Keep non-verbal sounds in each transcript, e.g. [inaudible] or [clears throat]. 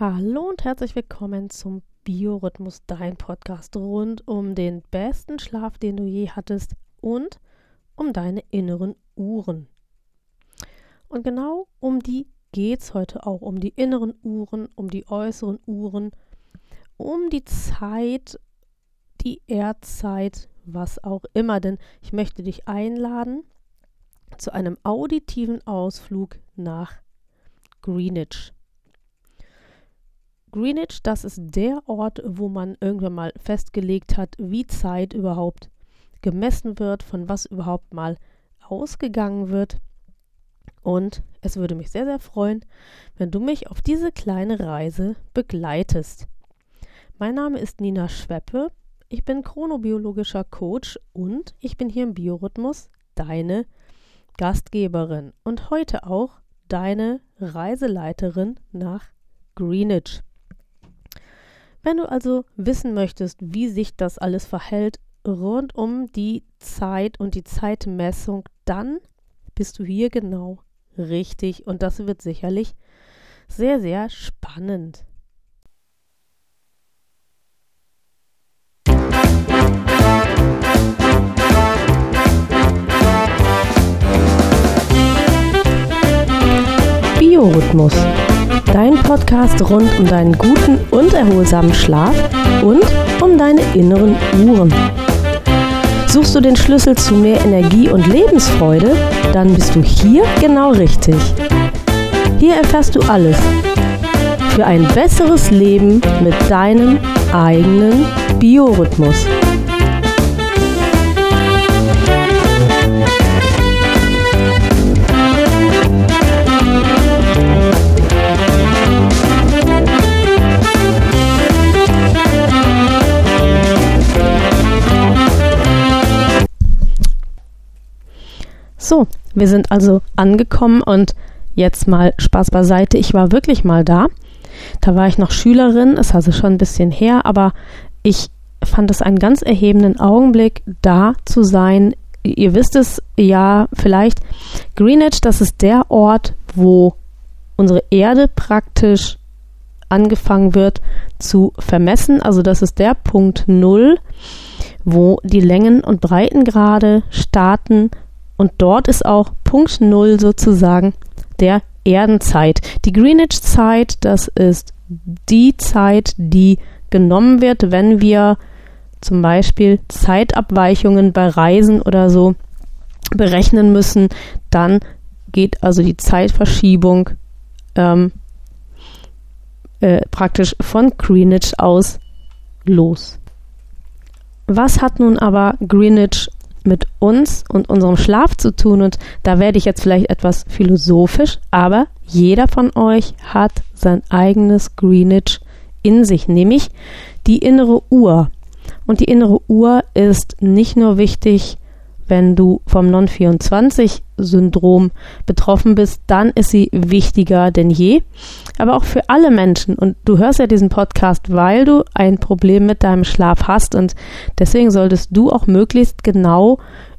Hallo und herzlich willkommen zum Biorhythmus, dein Podcast rund um den besten Schlaf, den du je hattest und um deine inneren Uhren. Und genau um die geht es heute auch, um die inneren Uhren, um die äußeren Uhren, um die Zeit, die Erdzeit, was auch immer. Denn ich möchte dich einladen zu einem auditiven Ausflug nach Greenwich. Greenwich, das ist der Ort, wo man irgendwann mal festgelegt hat, wie Zeit überhaupt gemessen wird, von was überhaupt mal ausgegangen wird. Und es würde mich sehr, sehr freuen, wenn du mich auf diese kleine Reise begleitest. Mein Name ist Nina Schweppe. Ich bin chronobiologischer Coach und ich bin hier im Biorhythmus deine Gastgeberin und heute auch deine Reiseleiterin nach Greenwich. Wenn du also wissen möchtest, wie sich das alles verhält rund um die Zeit und die Zeitmessung, dann bist du hier genau richtig und das wird sicherlich sehr, sehr spannend. Biorhythmus Dein Podcast rund um deinen guten und erholsamen Schlaf und um deine inneren Uhren. Suchst du den Schlüssel zu mehr Energie und Lebensfreude? Dann bist du hier genau richtig. Hier erfährst du alles für ein besseres Leben mit deinem eigenen Biorhythmus. So, wir sind also angekommen und jetzt mal Spaß beiseite. Ich war wirklich mal da. Da war ich noch Schülerin, ist also schon ein bisschen her, aber ich fand es einen ganz erhebenden Augenblick, da zu sein. Ihr wisst es ja vielleicht. Greenwich, das ist der Ort, wo unsere Erde praktisch angefangen wird zu vermessen. Also das ist der Punkt Null, wo die Längen und Breitengrade starten und dort ist auch Punkt Null sozusagen der Erdenzeit. Die Greenwich-Zeit, das ist die Zeit, die genommen wird, wenn wir zum Beispiel Zeitabweichungen bei Reisen oder so berechnen müssen, dann geht also die Zeitverschiebung ähm, äh, praktisch von Greenwich aus los. Was hat nun aber Greenwich mit uns und unserem Schlaf zu tun und da werde ich jetzt vielleicht etwas philosophisch, aber jeder von euch hat sein eigenes Greenwich in sich, nämlich die innere Uhr. Und die innere Uhr ist nicht nur wichtig wenn du vom Non-24-Syndrom betroffen bist, dann ist sie wichtiger denn je. Aber auch für alle Menschen. Und du hörst ja diesen Podcast, weil du ein Problem mit deinem Schlaf hast. Und deswegen solltest du auch möglichst genau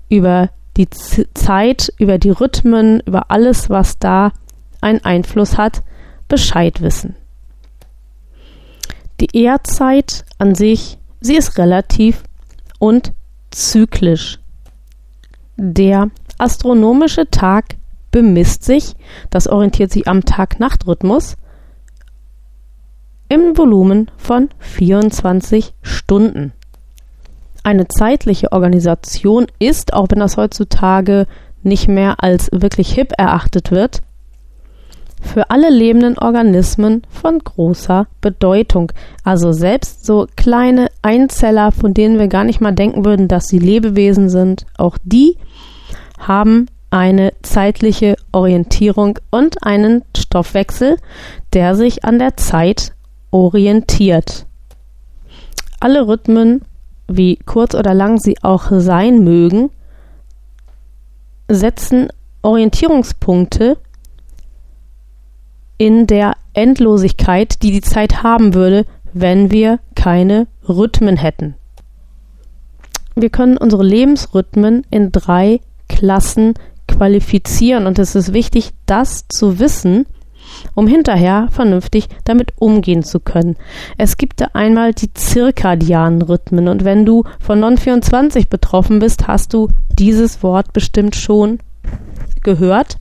über die Z Zeit, über die Rhythmen, über alles, was da einen Einfluss hat, Bescheid wissen. Die Erdzeit an sich, sie ist relativ und zyklisch. Der astronomische Tag bemisst sich, das orientiert sich am Tag-Nacht-Rhythmus, im Volumen von 24 Stunden. Eine zeitliche Organisation ist, auch wenn das heutzutage nicht mehr als wirklich hip erachtet wird, für alle lebenden Organismen von großer Bedeutung. Also selbst so kleine Einzeller, von denen wir gar nicht mal denken würden, dass sie Lebewesen sind, auch die haben eine zeitliche Orientierung und einen Stoffwechsel, der sich an der Zeit orientiert. Alle Rhythmen, wie kurz oder lang sie auch sein mögen, setzen Orientierungspunkte in der Endlosigkeit, die die Zeit haben würde, wenn wir keine Rhythmen hätten. Wir können unsere Lebensrhythmen in drei Klassen qualifizieren. Und es ist wichtig, das zu wissen, um hinterher vernünftig damit umgehen zu können. Es gibt da einmal die zirkadianen Rhythmen und wenn du von Non-24 betroffen bist, hast du dieses Wort bestimmt schon gehört.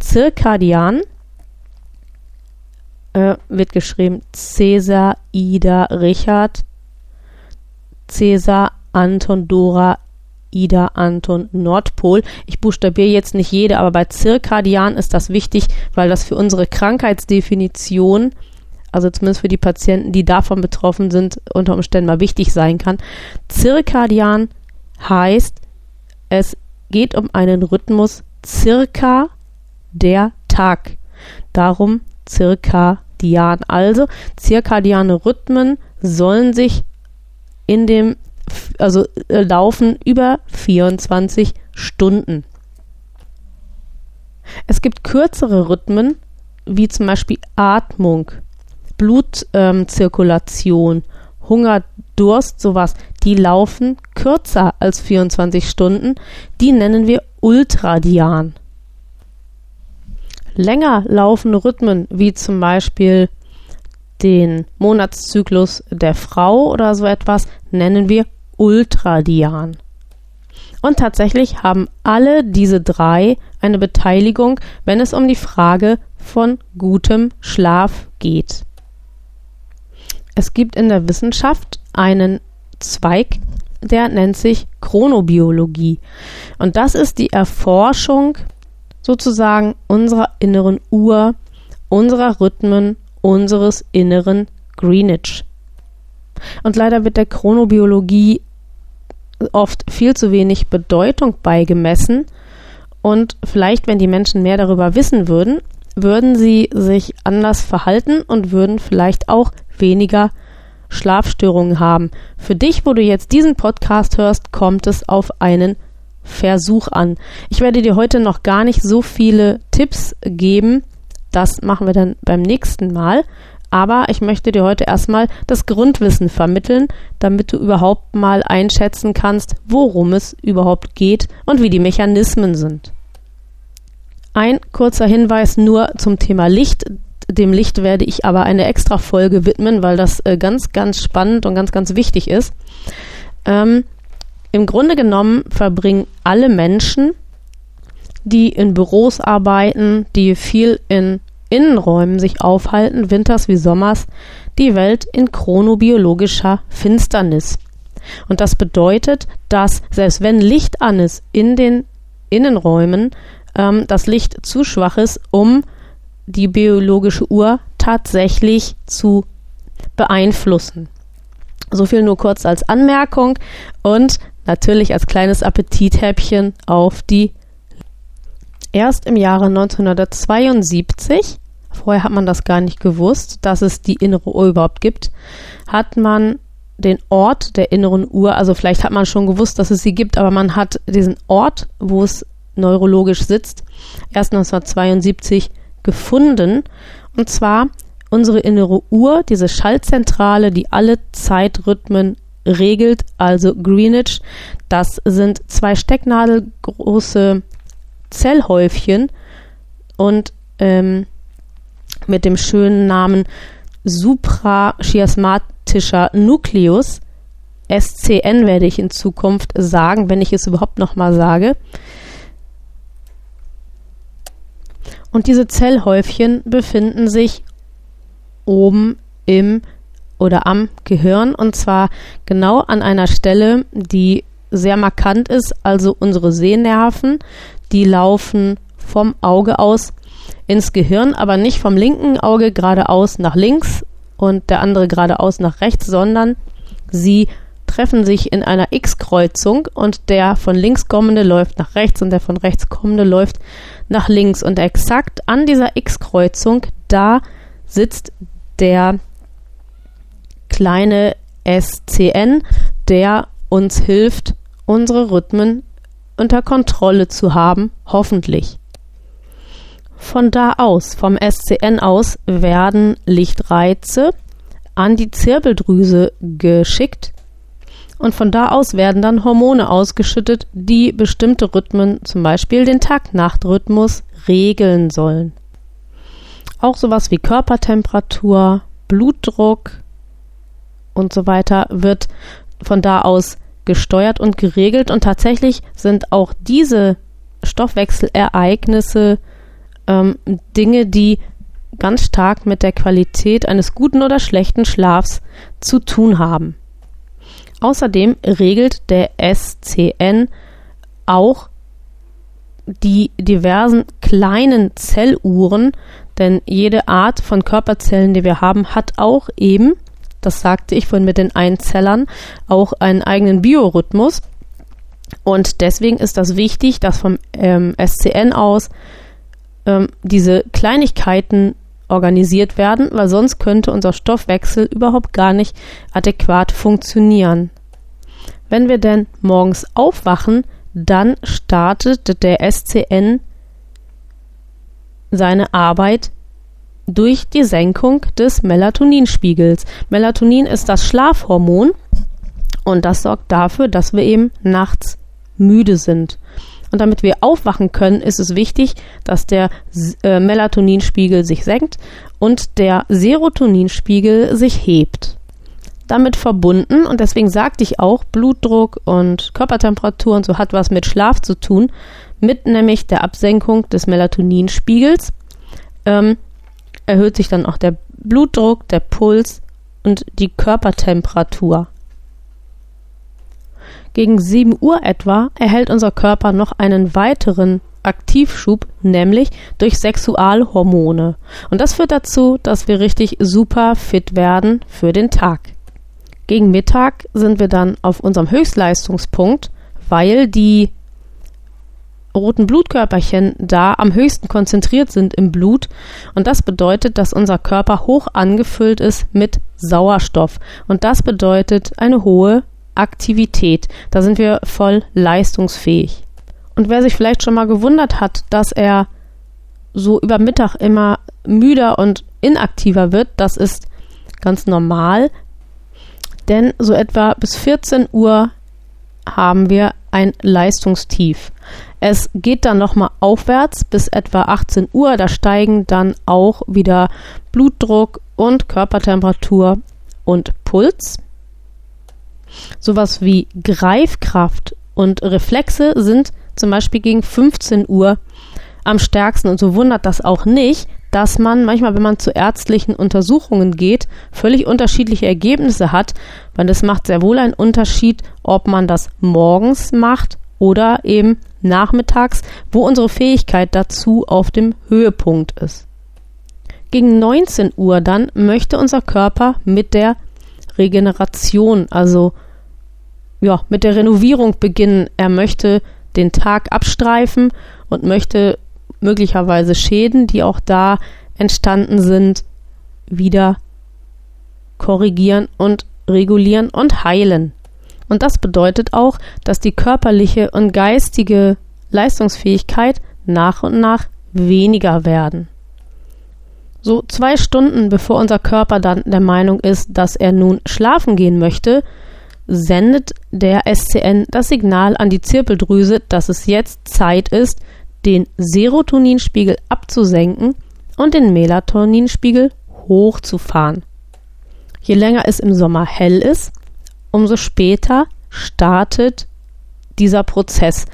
Zirkadian äh, wird geschrieben Cäsar, Ida, Richard, Cäsar, Anton, Dora, Ida, Anton, Nordpol. Ich buchstabiere jetzt nicht jede, aber bei Zirkadian ist das wichtig, weil das für unsere Krankheitsdefinition, also zumindest für die Patienten, die davon betroffen sind, unter Umständen mal wichtig sein kann. Zirkadian heißt, es geht um einen Rhythmus circa der Tag. Darum zirkadian. Also zirkadiane Rhythmen sollen sich in dem also äh, laufen über 24 Stunden. Es gibt kürzere Rhythmen, wie zum Beispiel Atmung, Blutzirkulation, ähm, Hunger, Durst, sowas. Die laufen kürzer als 24 Stunden. Die nennen wir ultradian. Länger laufende Rhythmen, wie zum Beispiel den Monatszyklus der Frau oder so etwas, nennen wir ultradian. Und tatsächlich haben alle diese drei eine Beteiligung, wenn es um die Frage von gutem Schlaf geht. Es gibt in der Wissenschaft einen Zweig, der nennt sich Chronobiologie. Und das ist die Erforschung sozusagen unserer inneren Uhr, unserer Rhythmen, unseres inneren Greenwich. Und leider wird der Chronobiologie oft viel zu wenig Bedeutung beigemessen. Und vielleicht, wenn die Menschen mehr darüber wissen würden, würden sie sich anders verhalten und würden vielleicht auch weniger Schlafstörungen haben. Für dich, wo du jetzt diesen Podcast hörst, kommt es auf einen Versuch an. Ich werde dir heute noch gar nicht so viele Tipps geben. Das machen wir dann beim nächsten Mal. Aber ich möchte dir heute erstmal das Grundwissen vermitteln, damit du überhaupt mal einschätzen kannst, worum es überhaupt geht und wie die Mechanismen sind. Ein kurzer Hinweis nur zum Thema Licht. Dem Licht werde ich aber eine extra Folge widmen, weil das äh, ganz, ganz spannend und ganz, ganz wichtig ist. Ähm, Im Grunde genommen verbringen alle Menschen, die in Büros arbeiten, die viel in Innenräumen sich aufhalten, winters wie sommers, die Welt in chronobiologischer Finsternis. Und das bedeutet, dass selbst wenn Licht an ist in den Innenräumen, ähm, das Licht zu schwach ist, um die biologische Uhr tatsächlich zu beeinflussen. So viel nur kurz als Anmerkung und natürlich als kleines Appetithäppchen auf die Erst im Jahre 1972, vorher hat man das gar nicht gewusst, dass es die innere Uhr überhaupt gibt, hat man den Ort der inneren Uhr, also vielleicht hat man schon gewusst, dass es sie gibt, aber man hat diesen Ort, wo es neurologisch sitzt, erst 1972 gefunden. Und zwar unsere innere Uhr, diese Schaltzentrale, die alle Zeitrhythmen regelt, also Greenwich. Das sind zwei stecknadelgroße Zellhäufchen und ähm, mit dem schönen Namen suprachiasmatischer Nucleus. SCN werde ich in Zukunft sagen, wenn ich es überhaupt nochmal sage. Und diese Zellhäufchen befinden sich oben im oder am Gehirn und zwar genau an einer Stelle, die sehr markant ist, also unsere Sehnerven, die laufen vom Auge aus ins Gehirn, aber nicht vom linken Auge geradeaus nach links und der andere geradeaus nach rechts, sondern sie treffen sich in einer X-Kreuzung und der von links kommende läuft nach rechts und der von rechts kommende läuft nach links. Und exakt an dieser X-Kreuzung, da sitzt der kleine SCN, der uns hilft, unsere Rhythmen unter Kontrolle zu haben, hoffentlich. Von da aus, vom SCN aus, werden Lichtreize an die Zirbeldrüse geschickt und von da aus werden dann Hormone ausgeschüttet, die bestimmte Rhythmen, zum Beispiel den Tag-Nacht-Rhythmus, regeln sollen. Auch sowas wie Körpertemperatur, Blutdruck und so weiter wird von da aus gesteuert und geregelt und tatsächlich sind auch diese Stoffwechselereignisse ähm, Dinge, die ganz stark mit der Qualität eines guten oder schlechten Schlafs zu tun haben. Außerdem regelt der SCN auch die diversen kleinen Zelluhren, denn jede Art von Körperzellen, die wir haben, hat auch eben, das sagte ich vorhin mit den Einzellern, auch einen eigenen Biorhythmus. Und deswegen ist das wichtig, dass vom ähm, SCN aus ähm, diese Kleinigkeiten organisiert werden, weil sonst könnte unser Stoffwechsel überhaupt gar nicht adäquat funktionieren. Wenn wir denn morgens aufwachen, dann startet der SCN seine Arbeit durch die Senkung des Melatoninspiegels. Melatonin ist das Schlafhormon und das sorgt dafür, dass wir eben nachts müde sind. Und damit wir aufwachen können, ist es wichtig, dass der äh, Melatoninspiegel sich senkt und der Serotoninspiegel sich hebt. Damit verbunden, und deswegen sagte ich auch, Blutdruck und Körpertemperatur und so hat was mit Schlaf zu tun, mit nämlich der Absenkung des Melatoninspiegels ähm, erhöht sich dann auch der Blutdruck, der Puls und die Körpertemperatur. Gegen 7 Uhr etwa erhält unser Körper noch einen weiteren Aktivschub, nämlich durch Sexualhormone. Und das führt dazu, dass wir richtig super fit werden für den Tag. Gegen Mittag sind wir dann auf unserem Höchstleistungspunkt, weil die roten Blutkörperchen da am höchsten konzentriert sind im Blut. Und das bedeutet, dass unser Körper hoch angefüllt ist mit Sauerstoff. Und das bedeutet eine hohe Aktivität. Da sind wir voll leistungsfähig. Und wer sich vielleicht schon mal gewundert hat, dass er so über Mittag immer müder und inaktiver wird, das ist ganz normal, denn so etwa bis 14 Uhr haben wir ein Leistungstief. Es geht dann nochmal aufwärts bis etwa 18 Uhr. Da steigen dann auch wieder Blutdruck und Körpertemperatur und Puls. Sowas wie Greifkraft und Reflexe sind zum Beispiel gegen 15 Uhr am stärksten. Und so wundert das auch nicht, dass man manchmal, wenn man zu ärztlichen Untersuchungen geht, völlig unterschiedliche Ergebnisse hat, weil es macht sehr wohl einen Unterschied, ob man das morgens macht oder eben nachmittags, wo unsere Fähigkeit dazu auf dem Höhepunkt ist. Gegen 19 Uhr dann möchte unser Körper mit der Regeneration, also ja, mit der Renovierung beginnen. Er möchte den Tag abstreifen und möchte möglicherweise Schäden, die auch da entstanden sind, wieder korrigieren und regulieren und heilen. Und das bedeutet auch, dass die körperliche und geistige Leistungsfähigkeit nach und nach weniger werden. So zwei Stunden bevor unser Körper dann der Meinung ist, dass er nun schlafen gehen möchte, sendet der SCN das Signal an die Zirbeldrüse, dass es jetzt Zeit ist, den Serotoninspiegel abzusenken und den Melatoninspiegel hochzufahren. Je länger es im Sommer hell ist, umso später startet dieser Prozess.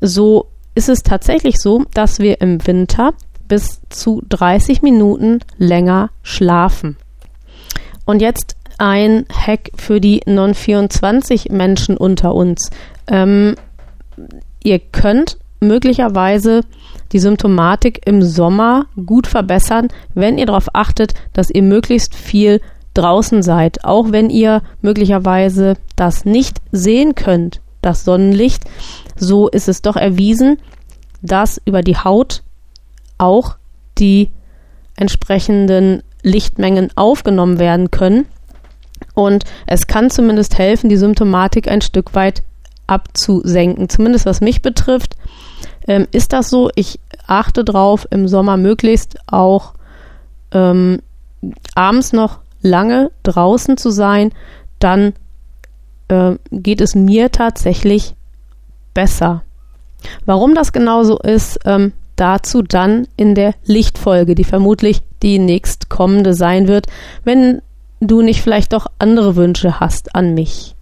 So ist es tatsächlich so, dass wir im Winter bis zu 30 Minuten länger schlafen. Und jetzt ein Hack für die Non-24 Menschen unter uns. Ähm, ihr könnt möglicherweise die Symptomatik im Sommer gut verbessern, wenn ihr darauf achtet, dass ihr möglichst viel draußen seid, auch wenn ihr möglicherweise das nicht sehen könnt, das Sonnenlicht, so ist es doch erwiesen, dass über die Haut auch die entsprechenden Lichtmengen aufgenommen werden können. Und es kann zumindest helfen, die Symptomatik ein Stück weit abzusenken. Zumindest was mich betrifft, ähm, ist das so. Ich achte drauf, im Sommer möglichst auch ähm, abends noch lange draußen zu sein, dann äh, geht es mir tatsächlich besser. Warum das genau so ist, ähm, dazu dann in der Lichtfolge, die vermutlich die nächstkommende sein wird, wenn du nicht vielleicht doch andere Wünsche hast an mich.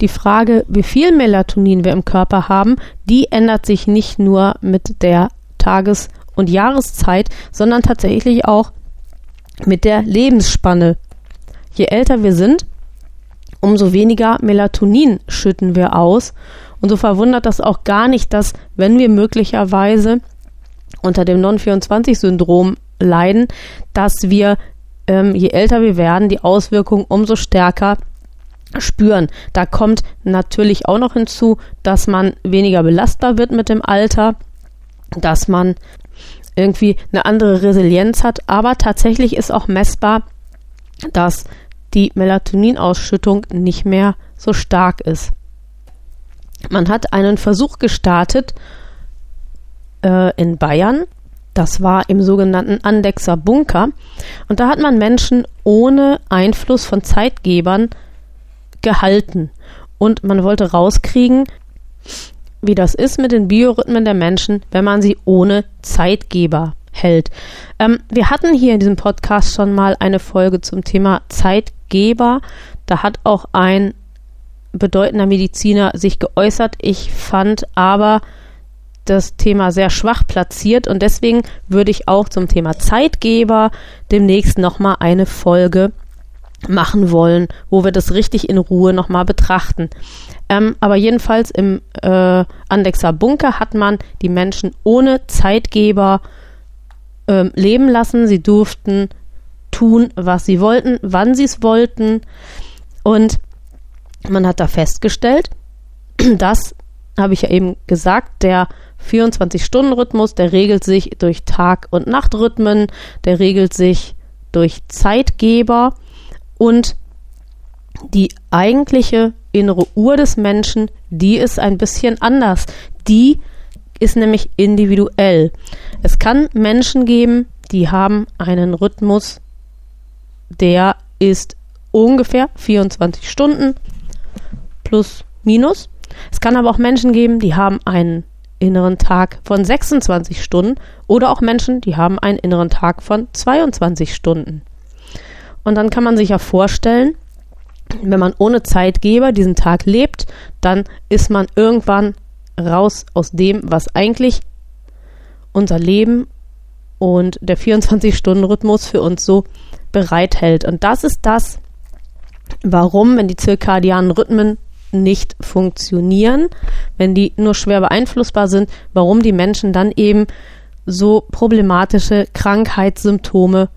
Die Frage, wie viel Melatonin wir im Körper haben, die ändert sich nicht nur mit der Tages- und Jahreszeit, sondern tatsächlich auch mit der Lebensspanne. Je älter wir sind, umso weniger Melatonin schütten wir aus. Und so verwundert das auch gar nicht, dass wenn wir möglicherweise unter dem Non-24-Syndrom leiden, dass wir, ähm, je älter wir werden, die Auswirkungen umso stärker spüren. Da kommt natürlich auch noch hinzu, dass man weniger belastbar wird mit dem Alter, dass man irgendwie eine andere Resilienz hat, aber tatsächlich ist auch messbar, dass die Melatoninausschüttung nicht mehr so stark ist. Man hat einen Versuch gestartet äh, in Bayern, das war im sogenannten Andexer Bunker, und da hat man Menschen ohne Einfluss von Zeitgebern gehalten. Und man wollte rauskriegen, wie das ist mit den Biorhythmen der Menschen, wenn man sie ohne Zeitgeber hält. Ähm, wir hatten hier in diesem Podcast schon mal eine Folge zum Thema Zeitgeber. Da hat auch ein bedeutender Mediziner sich geäußert. Ich fand aber das Thema sehr schwach platziert und deswegen würde ich auch zum Thema Zeitgeber demnächst nochmal eine Folge machen wollen, wo wir das richtig in Ruhe nochmal betrachten. Ähm, aber jedenfalls im äh, Andexer Bunker hat man die Menschen ohne Zeitgeber ähm, leben lassen. Sie durften tun, was sie wollten, wann sie es wollten. Und man hat da festgestellt, [clears throat] dass, habe ich ja eben gesagt, der 24-Stunden-Rhythmus, der regelt sich durch Tag- und Nachtrhythmen, der regelt sich durch Zeitgeber und die eigentliche innere Uhr des Menschen, die ist ein bisschen anders. Die ist nämlich individuell. Es kann Menschen geben, die haben einen Rhythmus, der ist ungefähr 24 Stunden plus minus. Es kann aber auch Menschen geben, die haben einen inneren Tag von 26 Stunden oder auch Menschen, die haben einen inneren Tag von 22 Stunden. Und dann kann man sich ja vorstellen, wenn man ohne Zeitgeber diesen Tag lebt, dann ist man irgendwann raus aus dem, was eigentlich unser Leben und der 24-Stunden-Rhythmus für uns so bereithält. Und das ist das, warum, wenn die zirkadianen Rhythmen nicht funktionieren, wenn die nur schwer beeinflussbar sind, warum die Menschen dann eben so problematische Krankheitssymptome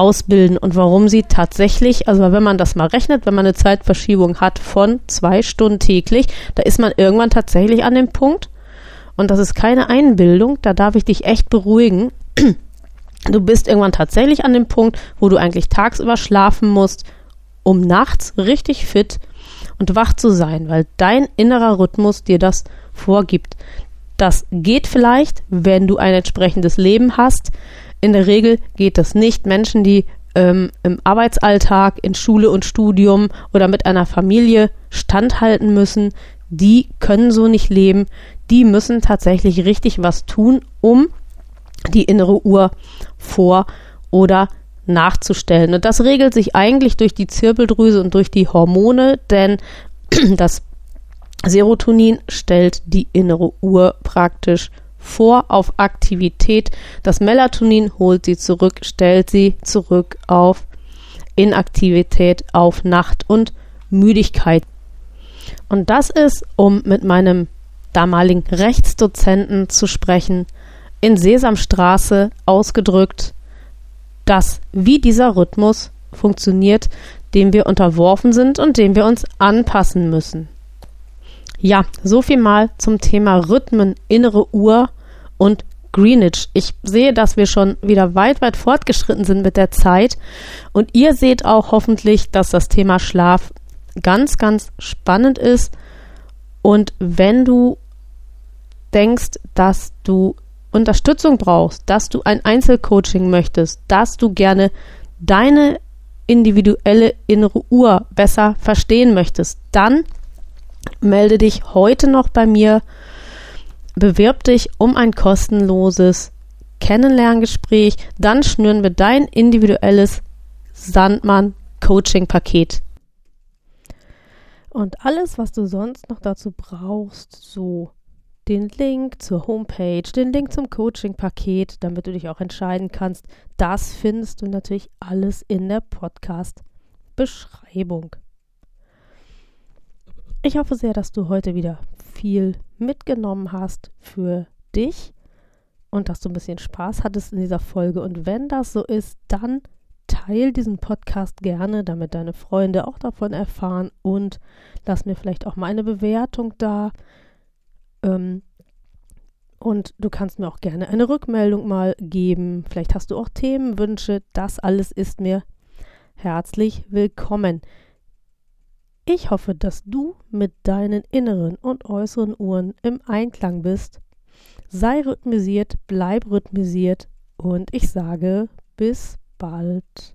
ausbilden und warum sie tatsächlich, also wenn man das mal rechnet, wenn man eine Zeitverschiebung hat von zwei Stunden täglich, da ist man irgendwann tatsächlich an dem Punkt, und das ist keine Einbildung, da darf ich dich echt beruhigen. Du bist irgendwann tatsächlich an dem Punkt, wo du eigentlich tagsüber schlafen musst, um nachts richtig fit und wach zu sein, weil dein innerer Rhythmus dir das vorgibt. Das geht vielleicht, wenn du ein entsprechendes Leben hast, in der Regel geht das nicht. Menschen, die ähm, im Arbeitsalltag, in Schule und Studium oder mit einer Familie standhalten müssen, die können so nicht leben. Die müssen tatsächlich richtig was tun, um die innere Uhr vor oder nachzustellen. Und das regelt sich eigentlich durch die Zirbeldrüse und durch die Hormone, denn [clears throat] das Serotonin stellt die innere Uhr praktisch vor auf Aktivität. Das Melatonin holt sie zurück, stellt sie zurück auf Inaktivität, auf Nacht und Müdigkeit. Und das ist, um mit meinem damaligen Rechtsdozenten zu sprechen, in Sesamstraße ausgedrückt, dass wie dieser Rhythmus funktioniert, dem wir unterworfen sind und dem wir uns anpassen müssen. Ja, so viel mal zum Thema Rhythmen, innere Uhr und Greenwich. Ich sehe, dass wir schon wieder weit, weit fortgeschritten sind mit der Zeit. Und ihr seht auch hoffentlich, dass das Thema Schlaf ganz, ganz spannend ist. Und wenn du denkst, dass du Unterstützung brauchst, dass du ein Einzelcoaching möchtest, dass du gerne deine individuelle innere Uhr besser verstehen möchtest, dann melde dich heute noch bei mir bewirb dich um ein kostenloses Kennenlerngespräch, dann schnüren wir dein individuelles Sandmann-Coaching-Paket. Und alles, was du sonst noch dazu brauchst, so den Link zur Homepage, den Link zum Coaching-Paket, damit du dich auch entscheiden kannst, das findest du natürlich alles in der Podcast-Beschreibung. Ich hoffe sehr, dass du heute wieder viel mitgenommen hast für dich und dass du ein bisschen Spaß hattest in dieser Folge. Und wenn das so ist, dann teile diesen Podcast gerne, damit deine Freunde auch davon erfahren und lass mir vielleicht auch mal eine Bewertung da. Ähm, und du kannst mir auch gerne eine Rückmeldung mal geben. Vielleicht hast du auch Themenwünsche. Das alles ist mir herzlich willkommen. Ich hoffe, dass du mit deinen inneren und äußeren Uhren im Einklang bist. Sei rhythmisiert, bleib rhythmisiert und ich sage bis bald.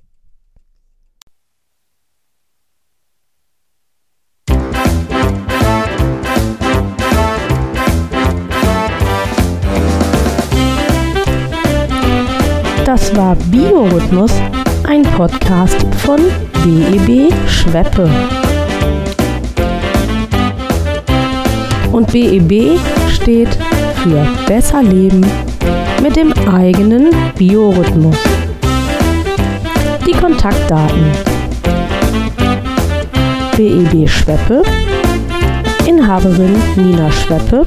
Das war Biorhythmus, ein Podcast von BEB Schweppe. Und BEB steht für Besser Leben mit dem eigenen Biorhythmus. Die Kontaktdaten. BEB Schweppe, Inhaberin Nina Schweppe,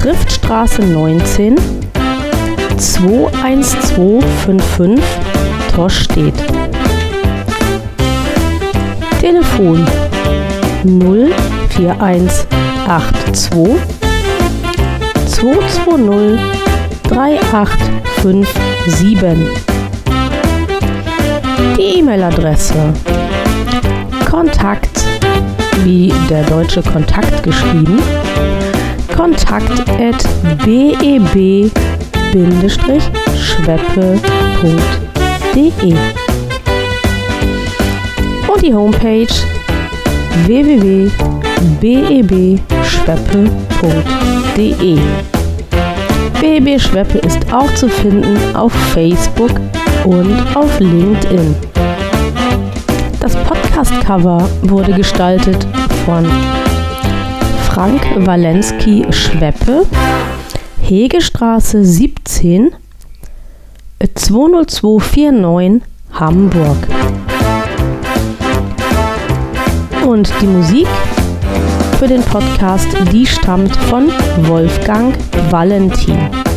Triftstraße 19, 21255 Torstedt. Telefon 04182 220 3857. Die E-Mail-Adresse. Kontakt wie der deutsche Kontakt geschrieben. Kontakt at beb schweppe.de und die Homepage www.bebschweppe.de. BEB Schweppe ist auch zu finden auf Facebook und auf LinkedIn. Das Podcast-Cover wurde gestaltet von Frank Walensky Schweppe Hegestraße 17 20249 Hamburg. Und die Musik für den Podcast, die stammt von Wolfgang Valentin.